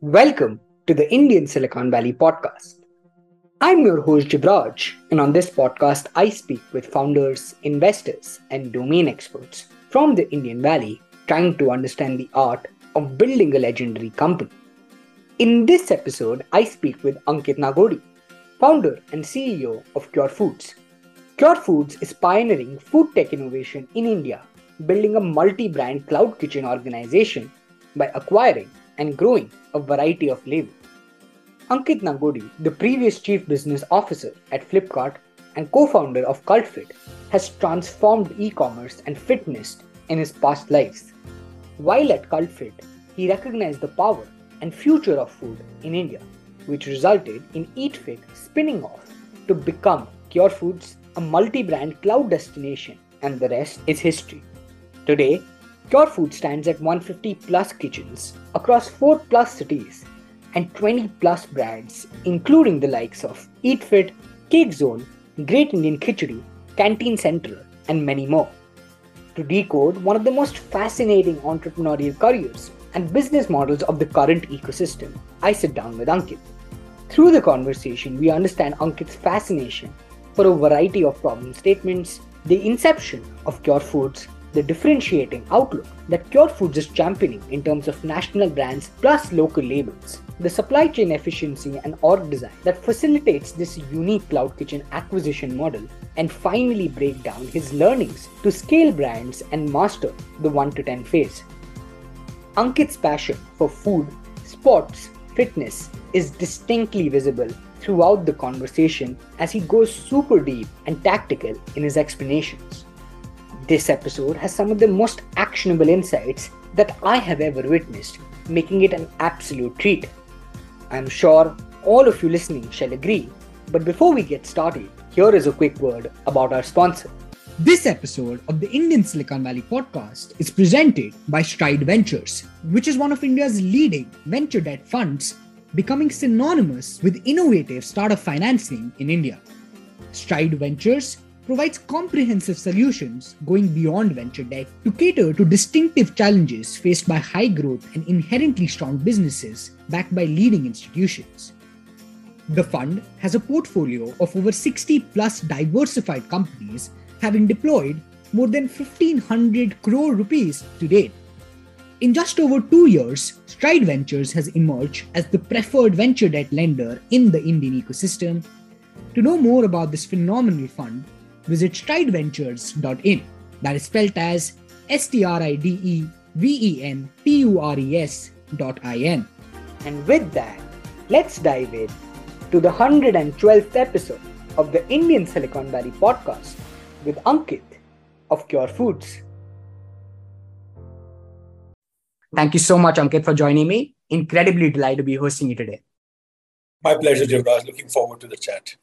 Welcome to the Indian Silicon Valley podcast. I'm your host Jivraj, and on this podcast, I speak with founders, investors, and domain experts from the Indian Valley trying to understand the art of building a legendary company. In this episode, I speak with Ankit Nagori, founder and CEO of Cure Foods. Cure Foods is pioneering food tech innovation in India, building a multi brand cloud kitchen organization by acquiring and growing a variety of labels. Ankit Nagori, the previous chief business officer at Flipkart and co founder of CultFit, has transformed e commerce and fitness in his past lives. While at CultFit, he recognized the power and future of food in India, which resulted in EatFit spinning off to become Cure Foods, a multi brand cloud destination, and the rest is history. Today, Cure Food stands at 150 plus kitchens across 4 plus cities and 20 plus brands, including the likes of EatFit, Cake Zone, Great Indian Khichdi, Canteen Central, and many more. To decode one of the most fascinating entrepreneurial careers and business models of the current ecosystem, I sit down with Ankit. Through the conversation, we understand Ankit's fascination for a variety of problem statements, the inception of Cure Foods, the differentiating outlook that Cure Foods is championing in terms of national brands plus local labels, the supply chain efficiency and org design that facilitates this unique cloud kitchen acquisition model, and finally break down his learnings to scale brands and master the 1 to 10 phase. Ankit's passion for food, sports, fitness is distinctly visible throughout the conversation as he goes super deep and tactical in his explanations. This episode has some of the most actionable insights that I have ever witnessed, making it an absolute treat. I'm sure all of you listening shall agree, but before we get started, here is a quick word about our sponsor. This episode of the Indian Silicon Valley podcast is presented by Stride Ventures, which is one of India's leading venture debt funds, becoming synonymous with innovative startup financing in India. Stride Ventures provides comprehensive solutions going beyond venture debt to cater to distinctive challenges faced by high growth and inherently strong businesses backed by leading institutions. The fund has a portfolio of over 60 plus diversified companies, having deployed more than 1500 crore rupees to date. In just over two years, Stride Ventures has emerged as the preferred venture debt lender in the Indian ecosystem. To know more about this phenomenal fund, visit strideventures.in. That is spelled as S T R I D E V E N T U R E S dot I N. And with that, let's dive in to the 112th episode of the Indian Silicon Valley podcast with Ankit of Cure Foods. Thank you so much, Ankit, for joining me. Incredibly delighted to be hosting you today. My pleasure, Jivraj. Looking forward to the chat.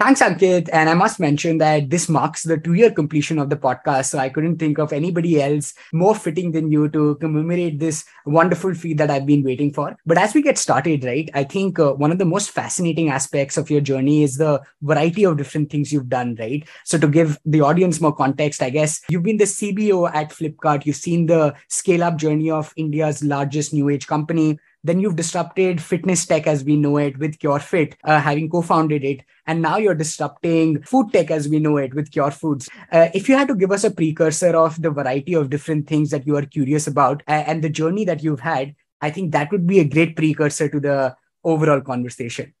Thanks, Ankit. And I must mention that this marks the two year completion of the podcast. So I couldn't think of anybody else more fitting than you to commemorate this wonderful feat that I've been waiting for. But as we get started, right, I think uh, one of the most fascinating aspects of your journey is the variety of different things you've done, right? So to give the audience more context, I guess you've been the CBO at Flipkart. You've seen the scale up journey of India's largest new age company. Then you've disrupted fitness tech as we know it with CureFit, uh, having co-founded it, and now you're disrupting food tech as we know it with Cure Foods. Uh, if you had to give us a precursor of the variety of different things that you are curious about uh, and the journey that you've had, I think that would be a great precursor to the overall conversation.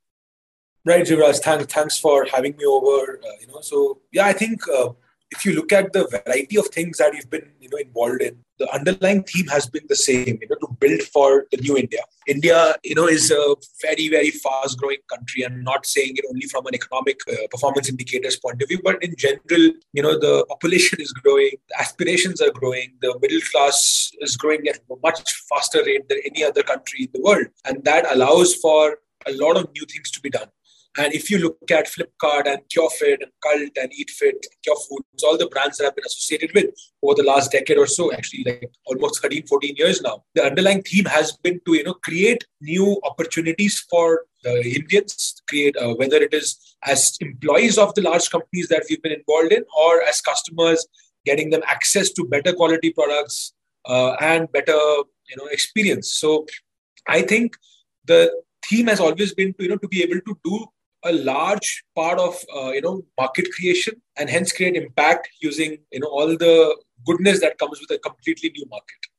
Right, Jivraj. Thanks, thanks for having me over. Uh, you know, so yeah, I think uh, if you look at the variety of things that you've been you know involved in the underlying theme has been the same you know to build for the new india. India you know is a very very fast growing country. And not saying it only from an economic uh, performance indicators point of view but in general you know the population is growing aspirations are growing the middle class is growing at a much faster rate than any other country in the world. And that allows for a lot of new things to be done and if you look at Flipkart and CureFit and Cult and EatFit, Cure Foods, all the brands that I've been associated with over the last decade or so, actually like almost 13, 14 years now, the underlying theme has been to, you know, create new opportunities for the Indians, create uh, whether it is as employees of the large companies that we've been involved in or as customers, getting them access to better quality products uh, and better, you know, experience. So I think the theme has always been to you know to be able to do a large part of uh, you know market creation and hence create impact using you know all the goodness that comes with a completely new market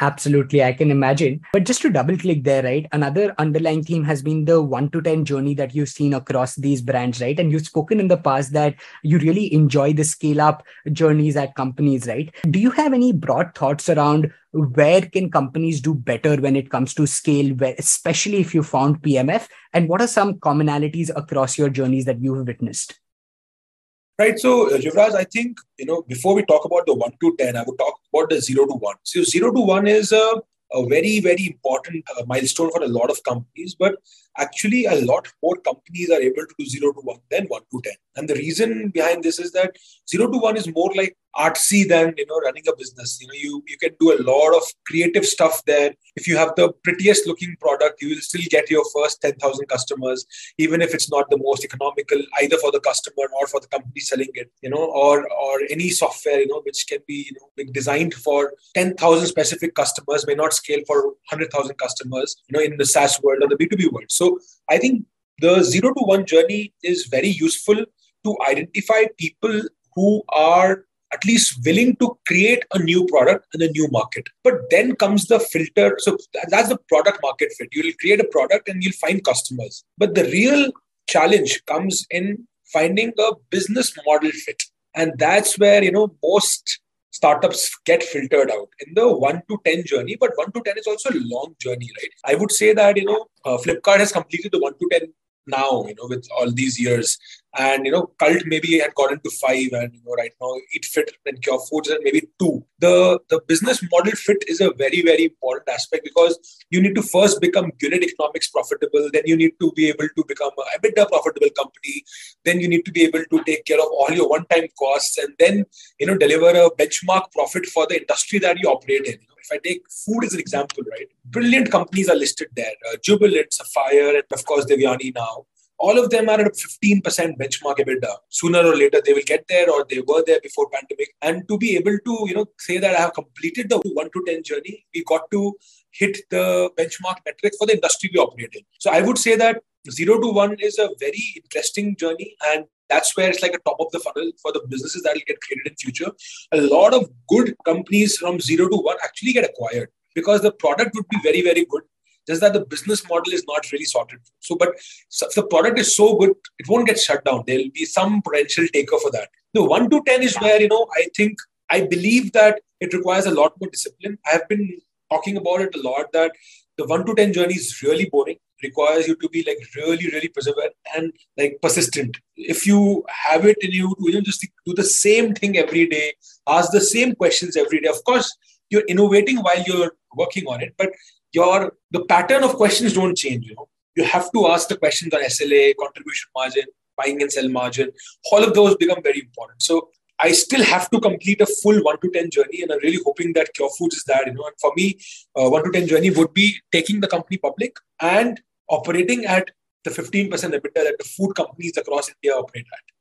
Absolutely, I can imagine. But just to double click there, right? Another underlying theme has been the one to 10 journey that you've seen across these brands, right? And you've spoken in the past that you really enjoy the scale up journeys at companies, right? Do you have any broad thoughts around where can companies do better when it comes to scale, especially if you found PMF? And what are some commonalities across your journeys that you have witnessed? Right. So, uh, Yuvraj, I think, you know, before we talk about the 1 to 10, I would talk about the 0 to 1. So, 0 to 1 is a, a very, very important uh, milestone for a lot of companies. But actually a lot more companies are able to do 0 to 1 than 1 to 10 and the reason behind this is that 0 to 1 is more like artsy than you know running a business. You know you you can do a lot of creative stuff there. If you have the prettiest looking product you will still get your first 10000 customers even if it's not the most economical either for the customer or for the company selling it you know or or any software you know which can be you know designed for 10000 specific customers may not scale for 100000 customers you know in the SaaS world or the B2B world. So so I think the zero to one journey is very useful to identify people who are at least willing to create a new product in a new market. But then comes the filter. So that's the product market fit. You'll create a product and you'll find customers. But the real challenge comes in finding a business model fit. And that's where, you know, most startups get filtered out in the 1 to 10 journey but 1 to 10 is also a long journey right? I would say that you know uh, flipkart has completed the 1 to 10 now you know with all these years. And you know cult maybe had gotten to five and you know right now eat fit and cure foods and maybe two. The the business model fit is a very very important aspect because you need to first become unit economics profitable. Then you need to be able to become a EBITDA profitable company. Then you need to be able to take care of all your one time costs and then you know deliver a benchmark profit for the industry that you operate in if I take food as an example, right? Brilliant companies are listed there. Uh, Jubilant, Sapphire, and of course Devyani now all of them are at a 15% benchmark EBITDA. Sooner or later, they will get there or they were there before pandemic. And to be able to, you know, say that I have completed the 1 to 10 journey, we got to hit the benchmark metric for the industry we operate in. So I would say that 0 to 1 is a very interesting journey and that's where it's like a top of the funnel for the businesses that will get created in future. A lot of good companies from 0 to 1 actually get acquired because the product would be very, very good just that the business model is not really sorted. So, but if the product is so good, it won't get shut down. There'll be some potential taker for that. The one to 10 is where, you know, I think, I believe that it requires a lot more discipline. I have been talking about it a lot that the one to 10 journey is really boring requires you to be like really really perseverant and like persistent if you have it in you to you just do the same thing every day ask the same questions every day of course you're innovating while you're working on it but your the pattern of questions don't change. You know, you have to ask the questions on SLA, contribution margin, buying and sell margin. All of those become very important. So I still have to complete a full one to ten journey, and I'm really hoping that Cure Foods is that. You know, and for me, uh, one to ten journey would be taking the company public and operating at the 15% EBITDA that the food companies across India operate at.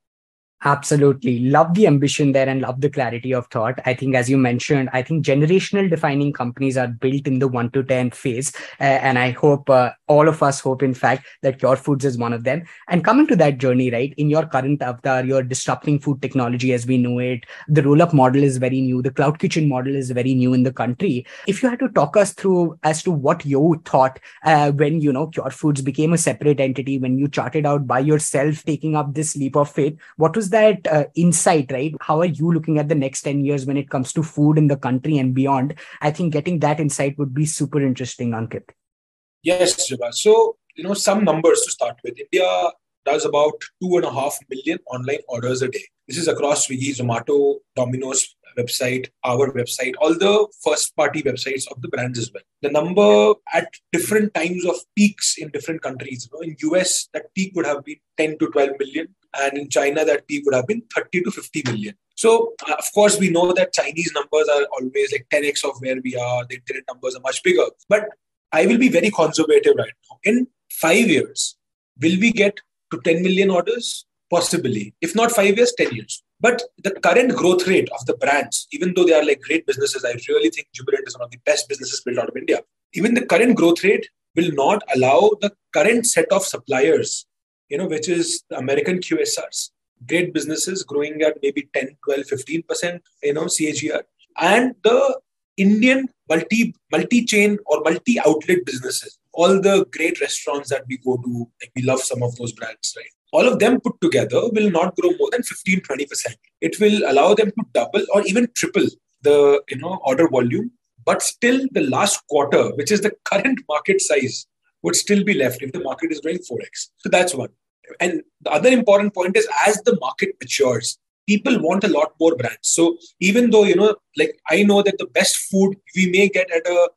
Absolutely. Love the ambition there and love the clarity of thought. I think, as you mentioned, I think generational defining companies are built in the one to 10 phase. Uh, and I hope uh, all of us hope, in fact, that Cure Foods is one of them. And coming to that journey, right, in your current avatar, you're disrupting food technology as we know it. The roll up model is very new. The cloud kitchen model is very new in the country. If you had to talk us through as to what you thought uh, when, you know, Cure Foods became a separate entity, when you charted out by yourself taking up this leap of faith, what was that uh, insight, right? How are you looking at the next 10 years when it comes to food in the country and beyond? I think getting that insight would be super interesting, Ankit. Yes. So, you know, some numbers to start with. India does about two and a half million online orders a day. This is across Swiggy, Zomato, Domino's website, our website, all the first party websites of the brands as well. The number at different times of peaks in different countries. You know, in US, that peak would have been 10 to 12 million. And in China, that peak would have been 30 to 50 million. So, uh, of course, we know that Chinese numbers are always like 10x of where we are. The internet numbers are much bigger. But I will be very conservative right now. In five years, will we get to 10 million orders? Possibly. If not five years, 10 years. But the current growth rate of the brands, even though they are like great businesses, I really think Jubilant is one of the best businesses built out of India. Even the current growth rate will not allow the current set of suppliers, you know, which is the American QSRs, great businesses growing at maybe 10, 12, 15%, you know, CAGR, and the Indian multi multi chain or multi outlet businesses, all the great restaurants that we go to, like we love some of those brands, right? All of them put together will not grow more than 15, 20%. It will allow them to double or even triple the you know order volume but still the last quarter, which is the current market size, would still be left if the market is growing 4x. So that's one. And the other important point is as the market matures, people want a lot more brands. So even though, you know, like I know that the best food we may get at a,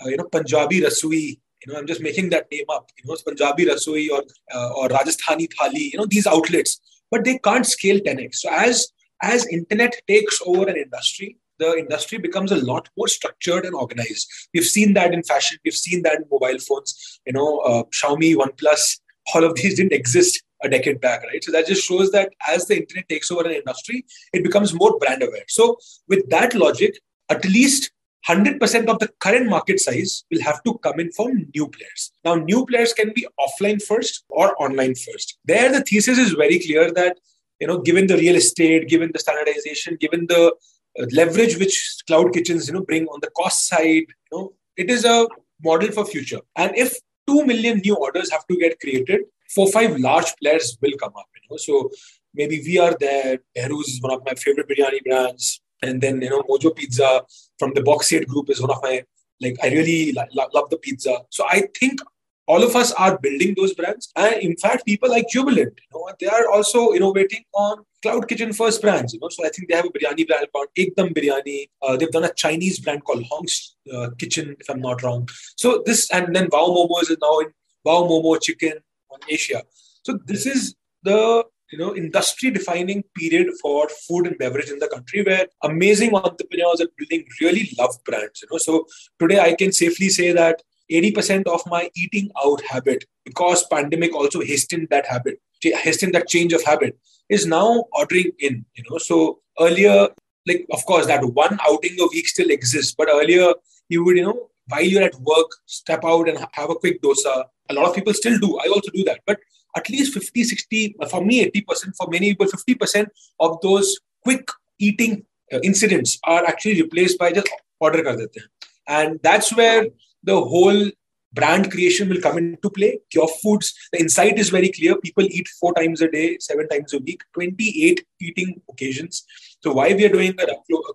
uh, you know, Punjabi Rasoi, you know, I'm just making that name up, you know, it's Punjabi Rasoi or, uh, or Rajasthani Thali, you know, these outlets, but they can't scale 10x. So as, as internet takes over an industry, the industry becomes a lot more structured and organized. We've seen that in fashion. We've seen that in mobile phones. You know, uh, Xiaomi, OnePlus, all of these didn't exist a decade back, right? So that just shows that as the internet takes over an industry, it becomes more brand aware. So with that logic, at least 100% of the current market size will have to come in from new players. Now, new players can be offline first or online first. There, the thesis is very clear that you know, given the real estate, given the standardization, given the uh, leverage which cloud kitchens you know bring on the cost side you know it is a model for future and if 2 million new orders have to get created four five large players will come up you know so maybe we are there Behrouz is one of my favorite biryani brands and then you know mojo pizza from the Box8 group is one of my like i really lo- love the pizza. So i think all of us are building those brands. And in fact people like jubilant you know they are also innovating on cloud kitchen first brands you know? So i think they have a biryani brand called ekdam biryani. Uh, they've done a chinese brand called hong's uh, kitchen if i'm not wrong. So this and then wow momos is now in wow momo chicken on asia. So this is the you know industry defining period for food and beverage in the country where amazing entrepreneurs are building really love brands you know so today i can safely say that 80% of my eating out habit, because pandemic also hastened that habit, hastened that change of habit, is now ordering in. You know, so earlier, like of course, that one outing a week still exists, but earlier you would, you know, while you're at work, step out and have a quick dosa. A lot of people still do. I also do that, but at least 50, 60, for me, 80%, for many people, 50% of those quick eating uh, incidents are actually replaced by just order kar dete And that's where the whole brand creation will come into play. Your foods, the insight is very clear. People eat four times a day, seven times a week, 28 eating occasions. So why we are doing a,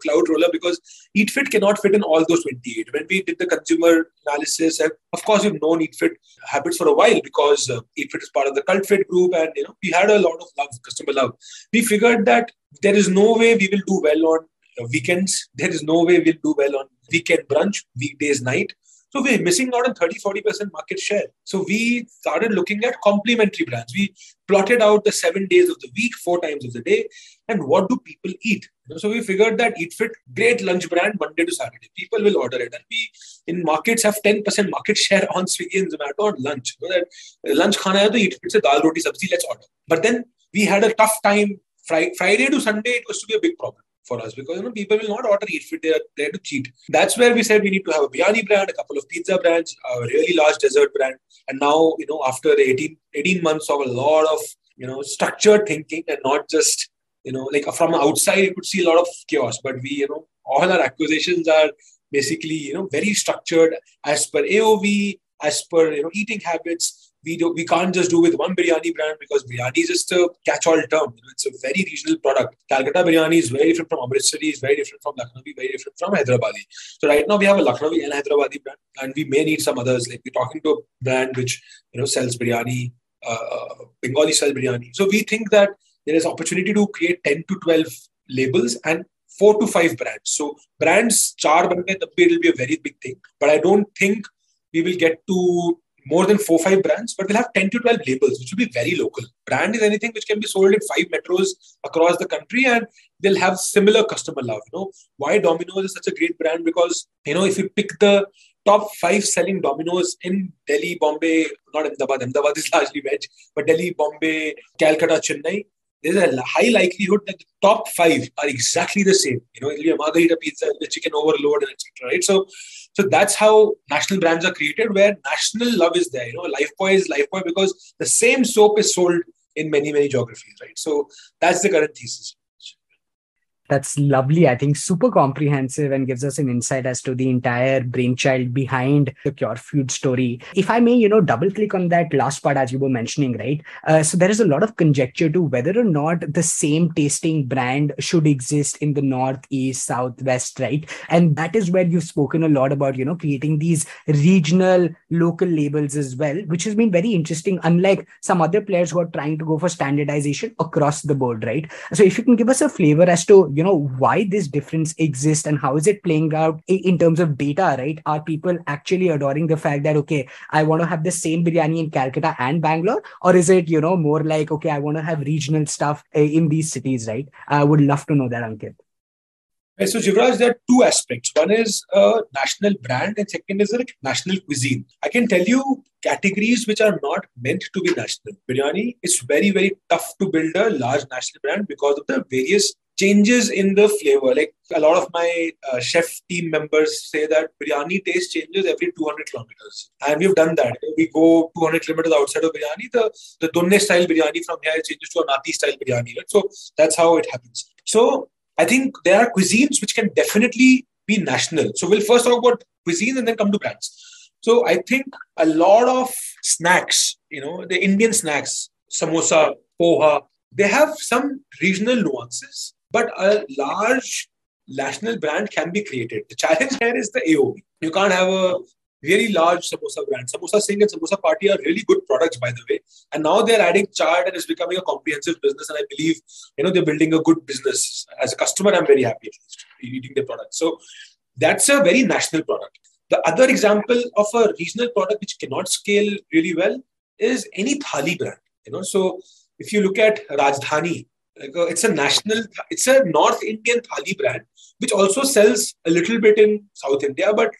cloud roller? Because EatFit cannot fit in all those 28. When we did the consumer analysis, and of course we've known EatFit habits for a while because uh, EatFit is part of the CultFit group, and you know we had a lot of love, customer love. We figured that there is no way we will do well on weekends. There is no way we'll do well on weekend brunch, weekdays night. So we're missing out on 30 40% market share. So we started looking at complementary brands. We plotted out the seven days of the week, four times of the day, and what do people eat. So we figured that EatFit, great lunch brand, Monday to Saturday. People will order it. And we in markets have 10% market share on Swiggy and Zomato on lunch. So that uh, lunch khana hai to EatFit se dal roti sabzi, let's order. But then we had a tough time. Friday to Sunday, it was to be a big problem for us because you know people will not order if they are there to cheat. That's where we said we need to have a biryani brand, a couple of pizza brands, a really large dessert brand, and now you know after 18, 18 months of a lot of you know structured thinking and not just you know like from outside you could see a lot of chaos, but we you know all our acquisitions are basically you know very structured as per AOV, as per you know eating habits we do we can't just do with one biryani brand because biryani is just a catch-all term. It's a very regional product. Calcutta biryani is very different from Amritsari, is very different from Lucknowi, very different from Hyderabadi. So right now we have a Lucknowi and Hyderabadi brand, and we may need some others. Like we're talking to a brand which you know sells biryani, uh, uh Bengali style biryani. So we think that there is opportunity to create 10 to 12 labels and four to five brands. So brands, char it will be a very big thing. But I don't think we will get to more than four five brands, but we'll have 10 to 12 labels, which will be very local. Brand is anything which can be sold in five metros across the country and they'll have similar customer love. You know, why Domino's is such a great brand? Because, you know, if you pick the top five selling Domino's in Delhi, Bombay, not Ahmedabad, Ahmedabad is largely veg, but Delhi, Bombay, Calcutta, Chennai, there's a high likelihood that the top five are exactly the same. You know, it'll be a margarita pizza, the chicken overload, and etc. Right? So So that's how national brands are created, where national love is there. You know, Lifebuoy is Lifebuoy because the same soap is sold in many, many geographies, right? So that's the current thesis. That's lovely. I think super comprehensive and gives us an insight as to the entire brainchild behind the Cure Food story. If I may, you know, double click on that last part as you were mentioning, right? Uh, so there is a lot of conjecture to whether or not the same tasting brand should exist in the north, east, south, west, right? And that is where you've spoken a lot about, you know, creating these regional, local labels as well, which has been very interesting. Unlike some other players who are trying to go for standardization across the board, right? So if you can give us a flavor as to you know why this difference exists and how is it playing out in terms of data right are people actually adoring the fact that okay i want to have the same biryani in calcutta and bangalore or is it you know more like okay i want to have regional stuff eh, in these cities right i would love to know that ankit so Jivraj, there are two aspects. One is a national brand, and second is a national cuisine. I can tell you categories which are not meant to be national. Biryani, it's very very tough to build a large national brand because of the various changes in the flavor. Like a lot of my uh, chef team members say that biryani taste changes every 200 kilometers. And we've done that. We go 200 kilometers outside of biryani, the, the Donne style biryani from here changes to a Nati style biryani. Right? So that's how it happens. So I think there are cuisines which can definitely be national. So we'll first talk about cuisines and then come to brands. So I think a lot of snacks, you know, the Indian snacks, samosa, poha, they have some regional nuances but a large national brand can be created. The challenge here is the AOV. You can't have a really large samosa brand. Samosa Singh and Samosa Party are really good products, by the way. And now they're adding chaat and it's becoming a comprehensive business. And I believe, you know, they're building a good business. As a customer, I'm very happy eating their product. So that's a very national product. The other example of a regional product which cannot scale really well is any thali brand. You know, so if you look at Rajdhani, like a, it's a national, it's a North Indian thali brand, which also sells a little bit in South India, but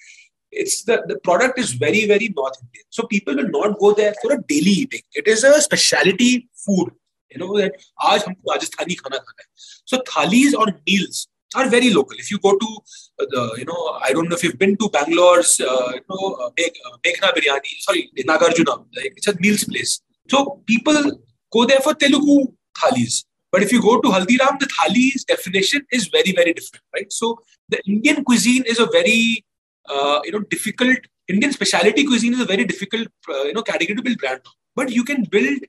it's the, the product is very, very North Indian. So people will not go there for a daily eating. It is a specialty food. You know that aaj humko Rajasthani khana khana hai. So thalis or meals are very local. If you go to uh, the, you know, I don't know if you've been to Bangalore's, uh, you know, uh, Meghna Biryani, sorry, Nagarjuna, like it's a meals place. So people go there for Telugu thalis. But if you go to Haldiram, the thali's definition is very, very different, right? So the Indian cuisine is a very, uh, you know, difficult. Indian specialty cuisine is a very difficult, uh, you know, category to build brand. But you can build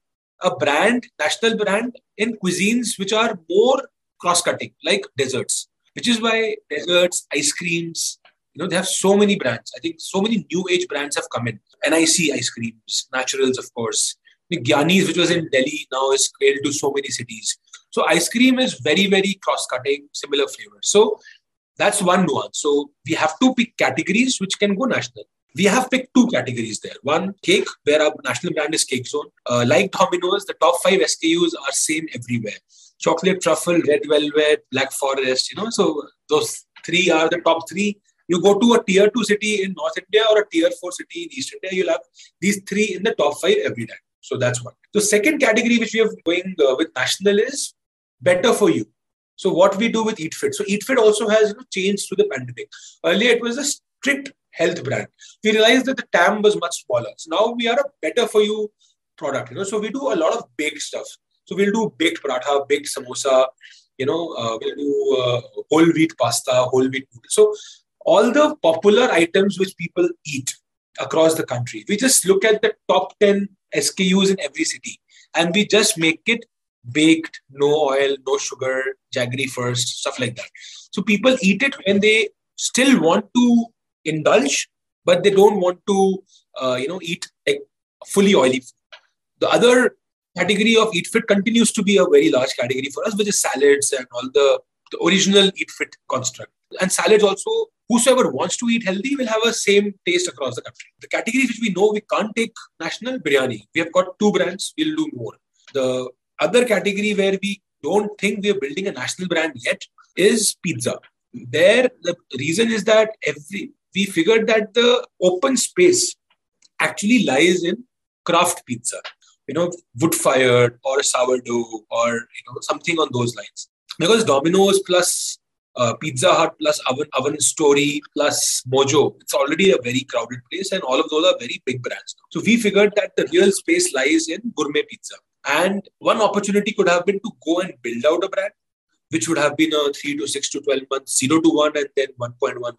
a brand, national brand in cuisines which are more cross-cutting, like desserts. Which is why desserts, ice creams, you know, they have so many brands. I think so many new age brands have come in. NIC ice creams, naturals, of course. Giani's, which was in Delhi, now is scaled to so many cities. So ice cream is very, very cross-cutting, similar flavors. So that's one nuance. So we have to pick categories which can go national. We have picked two categories there. One, cake, where our national brand is Cake Zone. Uh, like Domino's, the top five SKUs are same everywhere. Chocolate truffle, red velvet, black forest, you know, so those three are the top three. You go to a tier two city in North India or a tier four city in East India, you'll have these three in the top five every time. So that's one. The second category which we are going uh, with national is better for you. So what we do with EatFit. So EatFit also has you know, changed through the pandemic. Earlier it was a strict health brand. We realized that the TAM was much smaller. So now we are a better for you product. You know, so we do a lot of baked stuff. So we'll do baked paratha, baked samosa. You know, uh, we'll do uh, whole wheat pasta, whole wheat noodles. So all the popular items which people eat across the country. We just look at the top 10 SKUs in every city and we just make it baked, no oil, no sugar, jaggery first, stuff like that. So people eat it when they still want to indulge, but they don't want to, uh, you know, eat like fully oily. The other category of Eat Fit continues to be a very large category for us, which is salads and all the, the original Eat Fit construct. And salads also, whosoever wants to eat healthy will have a same taste across the country. The categories which we know we can't take national biryani. We have got two brands, we'll do more. The other category where we don't think we are building a national brand yet is pizza. There, the reason is that every we figured that the open space actually lies in craft pizza. You know, wood fired or sourdough or you know something on those lines. Because Domino's plus uh, Pizza Hut plus Oven, Oven Story plus Mojo, it's already a very crowded place, and all of those are very big brands. So we figured that the real space lies in gourmet pizza. And one opportunity could have been to go and build out a brand, which would have been a three to six to 12 months, zero to one, and then 1.1, 1.2,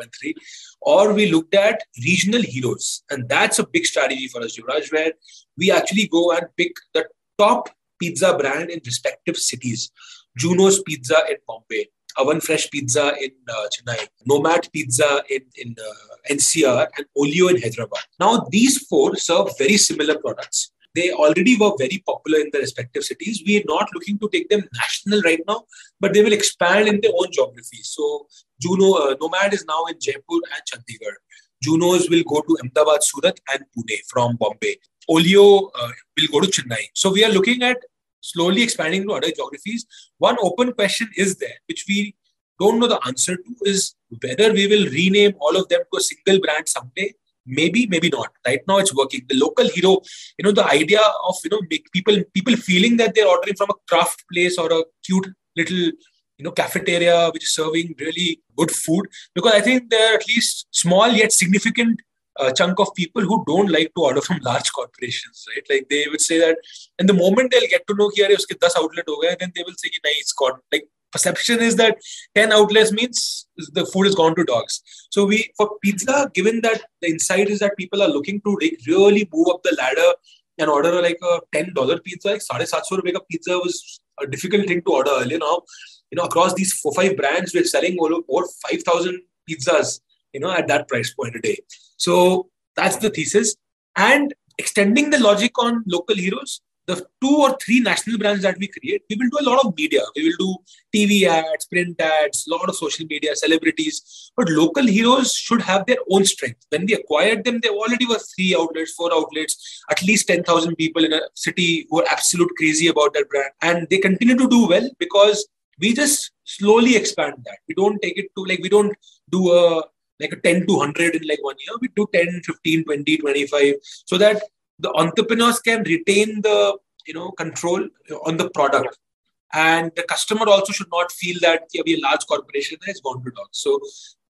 1.3. Or we looked at regional heroes. And that's a big strategy for us, Yuvraj, where we actually go and pick the top pizza brand in respective cities. Juno's Pizza in Bombay, Oven Fresh Pizza in uh, Chennai, Nomad Pizza in, in uh, NCR, and Olio in Hyderabad. Now, these four serve very similar products. They already were very popular in the respective cities. We are not looking to take them national right now, but they will expand in their own geographies. So, Juno uh, Nomad is now in Jaipur and Chandigarh. Junos will go to Ahmedabad, Surat, and Pune from Bombay. Olio uh, will go to Chennai. So we are looking at slowly expanding to other geographies. One open question is there, which we don't know the answer to, is whether we will rename all of them to a single brand someday. Maybe, maybe not. Right now, it's working. The local hero, you know, the idea of you know make people people feeling that they're ordering from a craft place or a cute little you know cafeteria which is serving really good food because i think there are at least small yet significant a chunk of people who don't like to order from large corporations, right? Like they would say that, and the moment they'll get to know here, if uske 10 outlet gaya, then they will say, nahi, it's got like perception is that 10 outlets means the food is gone to dogs. So we for pizza, given that the insight is that people are looking to like really move up the ladder and order like a ten dollar pizza, like 750 ka pizza was a difficult thing to order earlier. Now, you know, across these four five brands, we're selling over, over five thousand pizzas, you know, at that price point a day. So that's the thesis. And extending the logic on local heroes, the two or three national brands that we create, we will do a lot of media. We will do TV ads, print ads, a lot of social media, celebrities. But local heroes should have their own strength. When we acquired them, they already were three outlets, four outlets, at least 10,000 people in a city who are absolute crazy about that brand. And they continue to do well because we just slowly expand that. We don't take it to like, we don't do a like a 10 to 100 in like one year. We do 10, 15, 20, 25 so that the entrepreneurs can retain the you know control on the product and the customer also should not feel that yeah, we a large corporation that has gone to dogs. So,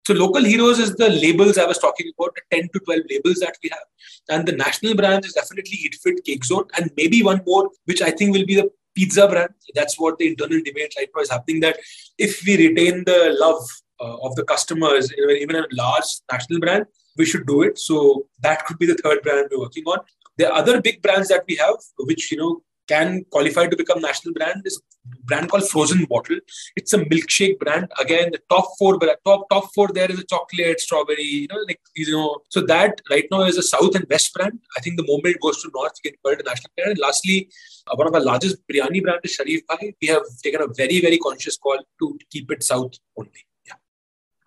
so local heroes is the labels I was talking about, the 10 to 12 labels that we have. And the national brand is definitely Eat Fit Cake Zone. And maybe one more, which I think will be the pizza brand. That's what the internal debate right now is happening that if we retain the love uh, of the customers, even a large national brand, we should do it. So that could be the third brand we're working on. The other big brands that we have, which you know can qualify to become national brand, is a brand called Frozen Bottle. It's a milkshake brand. Again, the top four, top top four there is a chocolate, strawberry. You know, like you know. So that right now is a south and west brand. I think the moment it goes to north, you can call it a national brand. And lastly, uh, one of our largest biryani brand is Sharif Bhai. We have taken a very very conscious call to keep it south only.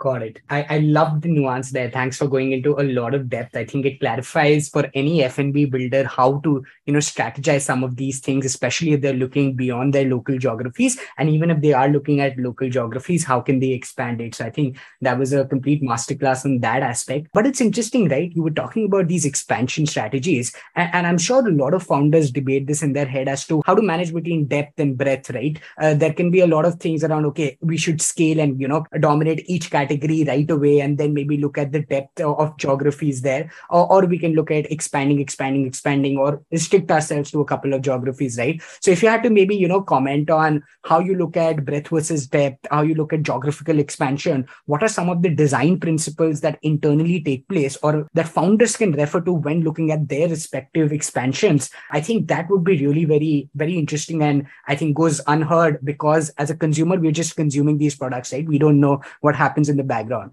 Got it. I, I love the nuance there. Thanks for going into a lot of depth. I think it clarifies for any F&B builder how to, you know, strategize some of these things, especially if they're looking beyond their local geographies. And even if they are looking at local geographies, how can they expand it? So I think that was a complete masterclass on that aspect. But it's interesting, right? You were talking about these expansion strategies. And, and I'm sure a lot of founders debate this in their head as to how to manage between depth and breadth, right? Uh, there can be a lot of things around, okay, we should scale and, you know, dominate each category category right away and then maybe look at the depth of geographies there. Or, or we can look at expanding expanding expanding or restrict ourselves to a couple of geographies right? So if you had to maybe you know comment on how you look at breadth versus depth how you look at geographical expansion what are some of the design principles that internally take place or that founders can refer to when looking at their respective expansions? I think that would be really very very interesting and i think goes unheard because as a consumer we're just consuming these products right? We don't know what happens in the background.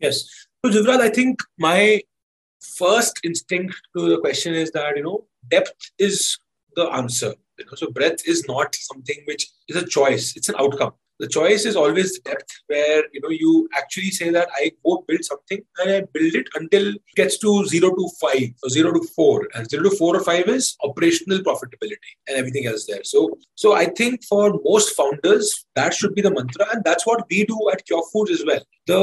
Yes. So, Jivraj, I think my first instinct to the question is that, you know, depth is the answer. You know, so breadth is not something which is a choice, it's an outcome the choice is always depth where you know you actually say that i go build something and i build it until it gets to 0 to 5 or 0 to 4 and 0 to 4 or 5 is operational profitability and everything else there. So so i think for most founders that should be the mantra and that's what we do at Cure Foods as well. The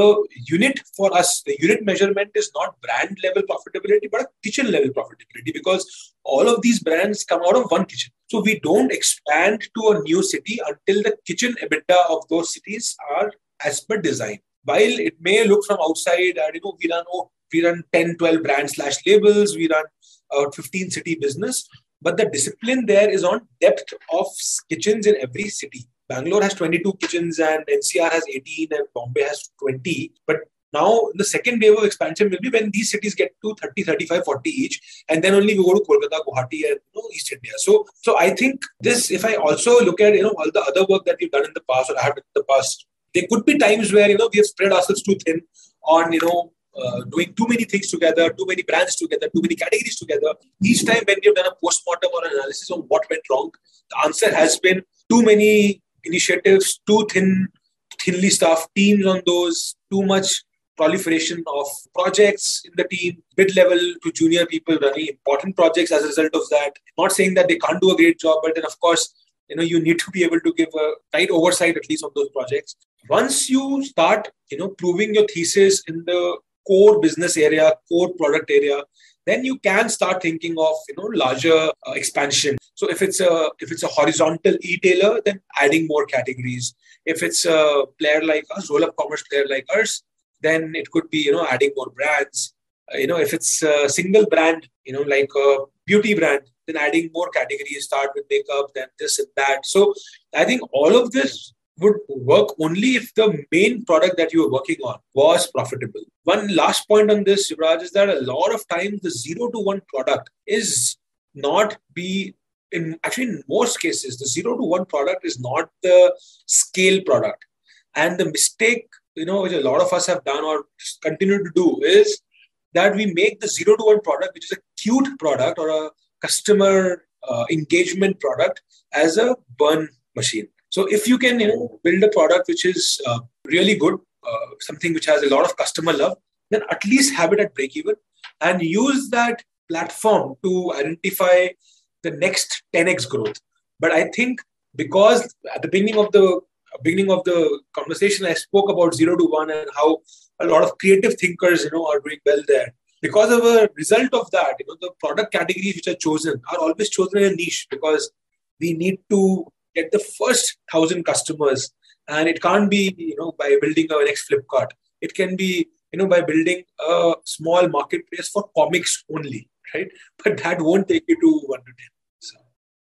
unit for us the unit measurement is not brand level profitability but a kitchen level profitability because all of these brands come out of one kitchen. So we don't expand to a new city until the kitchen EBITDA of those cities are as per design. While it may look from outside, and you know, we run oh, we run 10, 12 brand slash labels, we run a 15 city business, but the discipline there is on depth of kitchens in every city. Bangalore has 22 kitchens and NCR has 18 and Bombay has 20. But now, the second wave of expansion will be when these cities get to 30, 35, 40 each, and then only we go to Kolkata, Guwahati, and you know, East India. So, so I think this, if I also look at you know all the other work that we've done in the past or I have done in the past, there could be times where you know we have spread ourselves too thin on you know uh, doing too many things together, too many brands together, too many categories together. Each time when we have done a post-mortem or analysis on what went wrong, the answer has been too many initiatives, too thin, thinly staffed teams on those, too much proliferation of projects in the team, mid level to junior people running important projects as a result of that. Not saying that they can't do a great job, but then, of course, you know, you need to be able to give a tight oversight at least on those projects. Once you start, you know, proving your thesis in the core business area, core product area, then you can start thinking of you know larger uh, expansion so if it's a if it's a horizontal e-tailer then adding more categories if it's a player like us roll up commerce player like us then it could be you know adding more brands. Uh, you know if it's a single brand you know like a beauty brand then adding more categories start with makeup then this and that. So i think all of this would work only if the main product that you were working on was profitable. One last point on this, Yuvraj, is that a lot of times the zero to one product is not be in actually in most cases the zero to one product is not the scale product. And the mistake you know, which a lot of us have done or continue to do is that we make the zero to one product, which is a cute product or a customer uh, engagement product, as a burn machine. So if you can, you know, build a product which is uh, really good, uh, something which has a lot of customer love, then at least have it at break even and use that platform to identify the next 10x growth. But I think because at the beginning of the beginning of the conversation, I spoke about zero to one and how a lot of creative thinkers, you know, are doing well there. Because of a result of that, you know, the product categories which are chosen are always chosen in a niche because we need to get the first thousand customers, and it can't be, you know, by building our next Flipkart. It can be, you know, by building a small marketplace for comics only, right? But that won't take you to one to ten.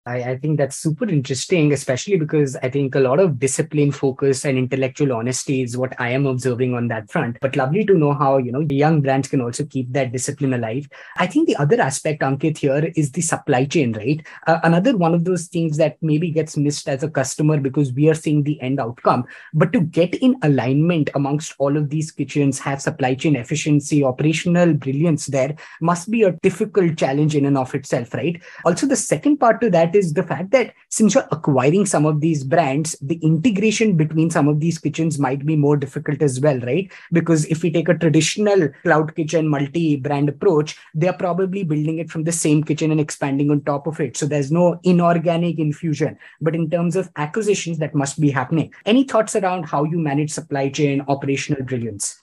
I, I, think that's super interesting, especially because I think a lot of discipline focus and intellectual honesty is what I am observing on that front. But lovely to know how, you know, young brands can also keep that discipline alive. I think the other aspect, Ankit, here is the supply chain, right? Uh, another one of those things that maybe gets missed as a customer because we are seeing the end outcome. But to get in alignment amongst all of these kitchens, have supply chain efficiency, operational brilliance there must be a difficult challenge in and of itself, right? Also, the second part to that is the fact that since you're acquiring some of these brands, the integration between some of these kitchens might be more difficult as well, right? Because if we take a traditional cloud kitchen multi brand approach, they're probably building it from the same kitchen and expanding on top of it. So there's no inorganic infusion. But in terms of acquisitions, that must be happening. Any thoughts around how you manage supply chain operational brilliance?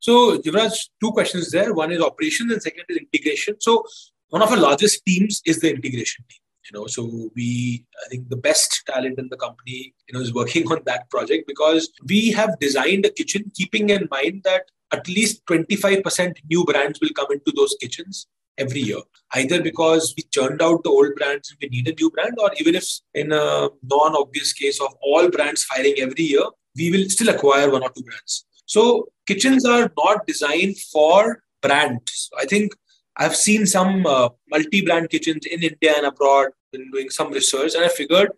So, Yuvraj, two questions there. One is operations and second is integration. So, one of our largest teams is the integration team you know so we i think the best talent in the company you know is working on that project because we have designed a kitchen keeping in mind that at least 25% new brands will come into those kitchens every year either because we churned out the old brands and we need a new brand or even if in a non-obvious case of all brands firing every year we will still acquire one or two brands. So kitchens are not designed for brands i think I've seen some uh, multi-brand kitchens in India and abroad. Been doing some research, and I figured,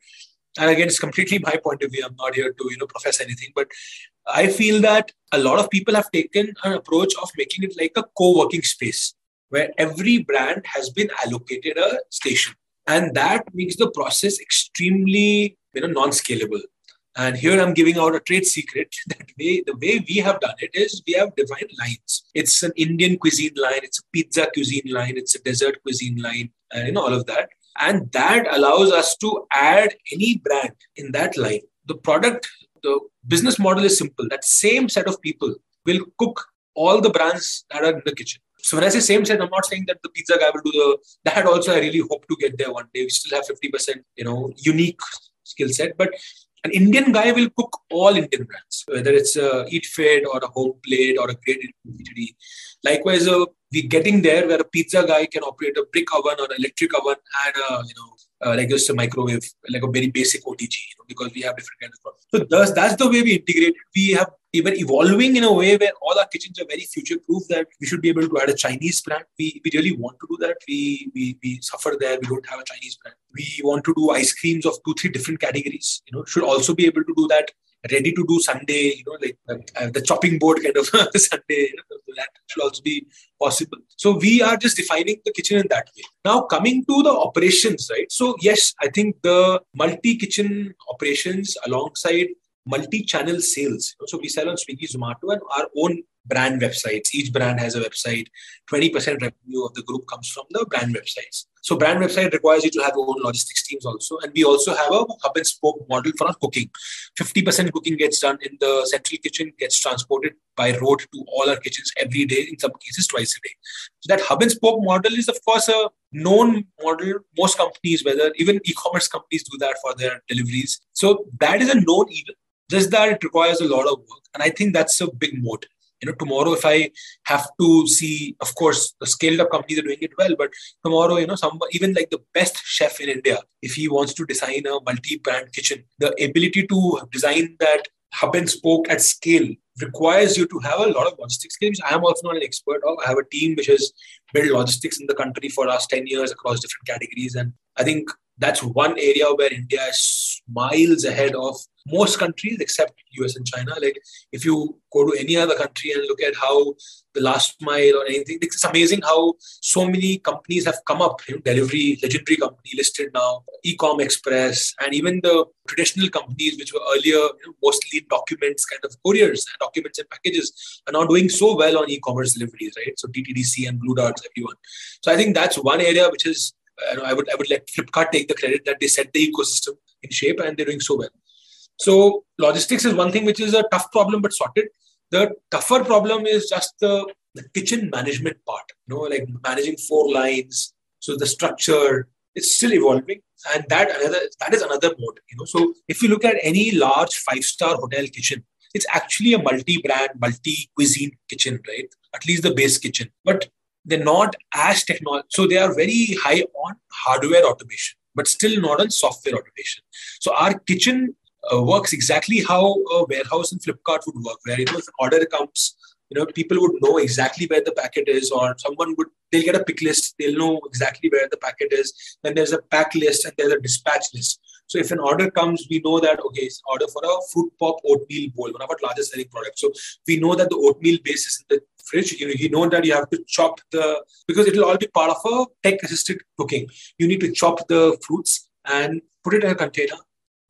and again, it's completely my point of view. I'm not here to you know profess anything, but I feel that a lot of people have taken an approach of making it like a co-working space where every brand has been allocated a station, and that makes the process extremely you know non-scalable. And here I'm giving out a trade secret that way, the way we have done it is we have defined lines. It's an Indian cuisine line, it's a pizza cuisine line, it's a dessert cuisine line, and you know, all of that. And that allows us to add any brand in that line. The product, the business model is simple. That same set of people will cook all the brands that are in the kitchen. So when I say same set, I'm not saying that the pizza guy will do the that also I really hope to get there one day. We still have 50%, you know, unique skill set. But an Indian guy will cook all Indian brands, whether it's a Eat Fit or a home plate or a great eatery. Likewise, uh, we're getting there where a pizza guy can operate a brick oven or an electric oven and a, you know, uh, like just a microwave, like a very basic OTG, you know, because we have different kinds of products. So thus, that's the way we integrate. We have even evolving in a way where all our kitchens are very future proof that we should be able to add a Chinese brand. We, we really want to do that. We, we we suffer there. We don't have a Chinese brand. We want to do ice creams of two, three different categories. You know, should also be able to do that ready to do sundae, you know, like uh, the chopping board kind of sundae, you know, that should also be possible. So we are just defining the kitchen in that way. Now coming to the operations, right? So yes, I think the multi-kitchen operations alongside multi-channel sales. So we sell on Swiggy, Zomato, and our own brand websites. Each brand has a website. 20% revenue of the group comes from the brand websites. So brand website requires you to have your own logistics teams also. And we also have a hub and spoke model for our cooking. 50% cooking gets done in the central kitchen, gets transported by road to all our kitchens every day, in some cases twice a day. So that hub and spoke model is of course a known model. Most companies, whether even e-commerce companies do that for their deliveries. So that is a known evil. Just that it requires a lot of work. And I think that's a big moat you know tomorrow if i have to see of course the scaled up companies are doing it well but tomorrow you know some even like the best chef in india if he wants to design a multi brand kitchen the ability to design that hub and spoke at scale requires you to have a lot of logistics skills. I am also not an expert of. I have a team which has built logistics in the country for last 10 years across different categories. And I think that's one area where India is miles ahead of most countries except US and China. Like if you go to any other country and look at how the last mile or anything, it's amazing how so many companies have come up. You know, Delhivery, legendary company listed now, Ecom Express, and even the traditional companies which were earlier you know, mostly documents, kind of couriers, uh, documents and packages, are now doing so well on e-commerce deliveries, right? So DTDC and Blue Darts, everyone. So I think that's one area which is uh, I would I would let Flipkart take the credit that they set the ecosystem in shape and they're doing so well. So logistics is one thing which is a tough problem but sorted. The tougher problem is just the, the kitchen management part. You know, like managing four lines. So the structure is still evolving, and that another that is another mode. You know, so if you look at any large five star hotel kitchen, it's actually a multi-brand, multi-cuisine kitchen, right? At least the base kitchen, but they're not as technology. So they are very high on hardware automation, but still not on software automation. So our kitchen uh, works exactly how a warehouse in Flipkart would work, where you know if an order comes, you know people would know exactly where the packet is, or someone would they'll get a pick list, they'll know exactly where the packet is. Then there's a pack list and there's a dispatch list. So if an order comes, we know that okay, it's order for a fruit pop oatmeal bowl, one of our largest selling products. So we know that the oatmeal base is in the fridge. You know, you know that you have to chop the because it'll all be part of a tech assisted cooking. You need to chop the fruits and put it in a container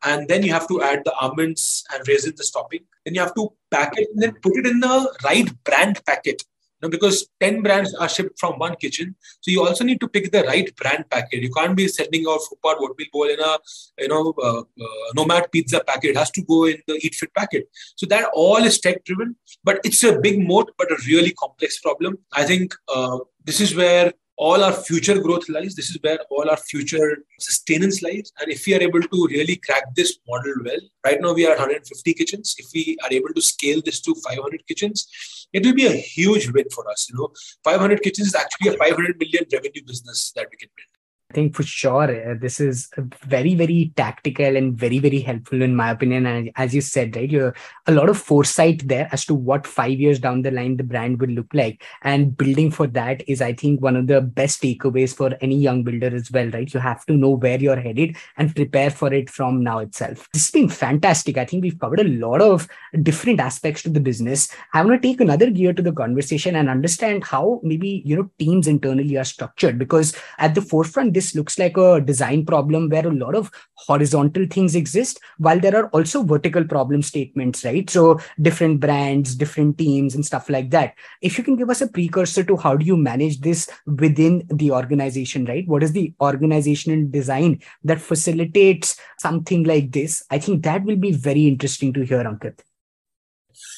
and then you have to add the almonds and raisins, the topping. Then you have to pack it and then put it in the right brand packet. Know, because 10 brands are shipped from one kitchen. So you also need to pick the right brand packet. You can't be sending out Fruit Pop Oatmeal Bowl in a, you know, uh, uh, Nomad Pizza packet. It has to go in the Eat Fit packet. So that all is tech driven, but it's a big moat, but a really complex problem. I think uh, this is where all our future growth lies. This is where all our future sustenance lies. And if we are able to really crack this model well, right now we are 150 kitchens. If we are able to scale this to 500 kitchens, it will be a huge win for us. You know, 500 kitchens is actually a 500 million revenue business that we can build. I think for sure uh, this is very, very tactical and very, very helpful in my opinion. And as you said, right, you're a lot of foresight there as to what five years down the line the brand will look like. And building for that is, I think, one of the best takeaways for any young builder as well, right? You have to know where you're headed and prepare for it from now itself. This has been fantastic. I think we've covered a lot of different aspects to the business. I want to take another gear to the conversation and understand how maybe, you know, teams internally are structured because at the forefront, this looks like a design problem where a lot of horizontal things exist while there are also vertical problem statements right? So different brands different teams and stuff like that. If you can give us a precursor to how do you manage this within the organization right? What is the organizational design that facilitates something like this? I think that will be very interesting to hear ankit.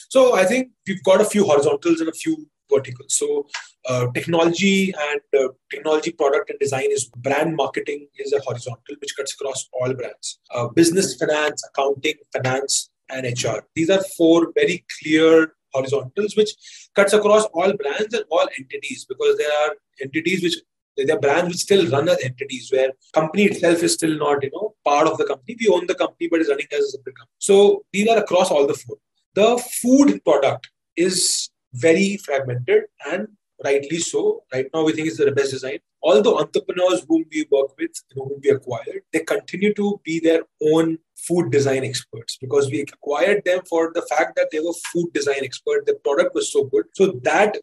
So i think we've got a few horizontals and a few verticals. So uh, technology and uh, technology product and design is brand marketing is a horizontal which cuts across all brands. Uh, business, finance, accounting, finance, and HR. These are four very clear horizontals which cuts across all brands and all entities because there are entities which there are brands which still run as entities where company itself is still not you know part of the company we own the company but is running as a separate company so these are across all the four the food product is very fragmented and rightly so. Right now, we think it's the best design. All the entrepreneurs whom we work with, you know, whom we acquired, they continue to be their own food design experts because we acquired them for the fact that they were food design experts. The product was so good. So that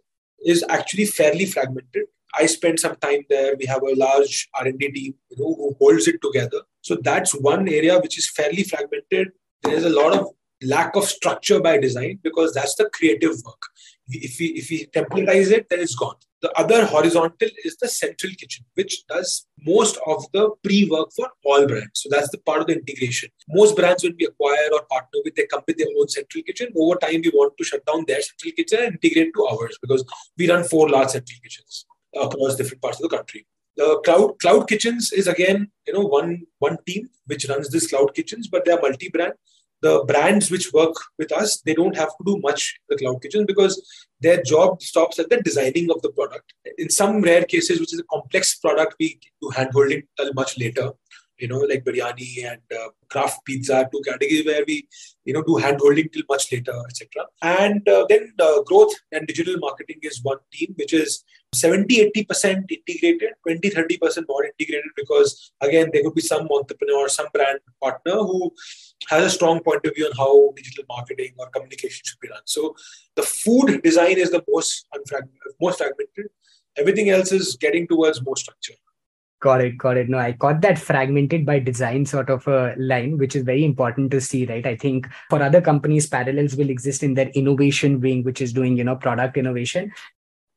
is actually fairly fragmented. I spent some time there. We have a large R&D team, you know, who holds it together. So that's one area which is fairly fragmented. There is a lot of lack of structure by design because that's the creative work. If we if we templatize it, then it's gone. The other horizontal is the central kitchen, which does most of the pre-work for all brands. So that's the part of the integration. Most brands, when we acquire or partner with, they come with their own central kitchen. Over time, we want to shut down their central kitchen and integrate to ours because we run four large central kitchens across different parts of the country. The cloud cloud kitchens is again, you know, one one team which runs this cloud kitchens, but they are multi-brand the brands which work with us, they don't have to do much the cloud kitchen because their job stops at the designing of the product. In some rare cases, which is a complex product, we do handholding till much later. You know, like biryani and uh, craft pizza, two categories where we, you know, do handholding till much later, etc. And uh, then the growth and digital marketing is one team, which is 70 80% integrated 20 30% not integrated because again there could be some entrepreneur or some brand partner who has a strong point of view on how digital marketing or communication should be done. so the food design is the most unfrag- most fragmented everything else is getting towards more structure Got it, got it. No, I got that fragmented by design sort of a line, which is very important to see, right? I think for other companies, parallels will exist in their innovation wing, which is doing, you know, product innovation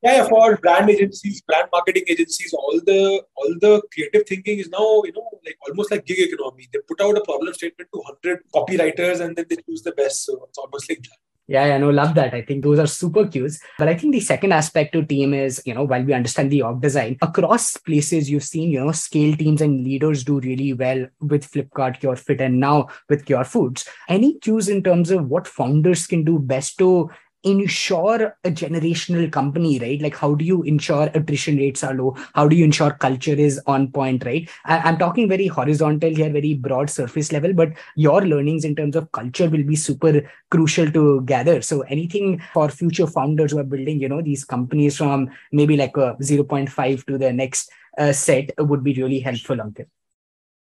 yeah, for brand agencies, brand marketing agencies, all the all the creative thinking is now you know like almost like gig economy. They put out a problem statement to hundred copywriters and then they choose the best. So it's almost like that. Yeah, yeah, no, love that. I think those are super cues. But I think the second aspect to team is, you know, while we understand the org design, across places you've seen, you know, scale teams and leaders do really well with Flipkart, CureFit, and now with Cure Foods. Any cues in terms of what founders can do best to ensure a generational company, right? Like, how do you ensure attrition rates are low? How do you ensure culture is on point, right? I- am talking very horizontal here, very broad surface level, but your learnings in terms of culture will be super crucial to gather. So, anything for future founders who are building, you know, these companies from maybe like a 0.5 to the next uh, set would be really helpful, Ankit.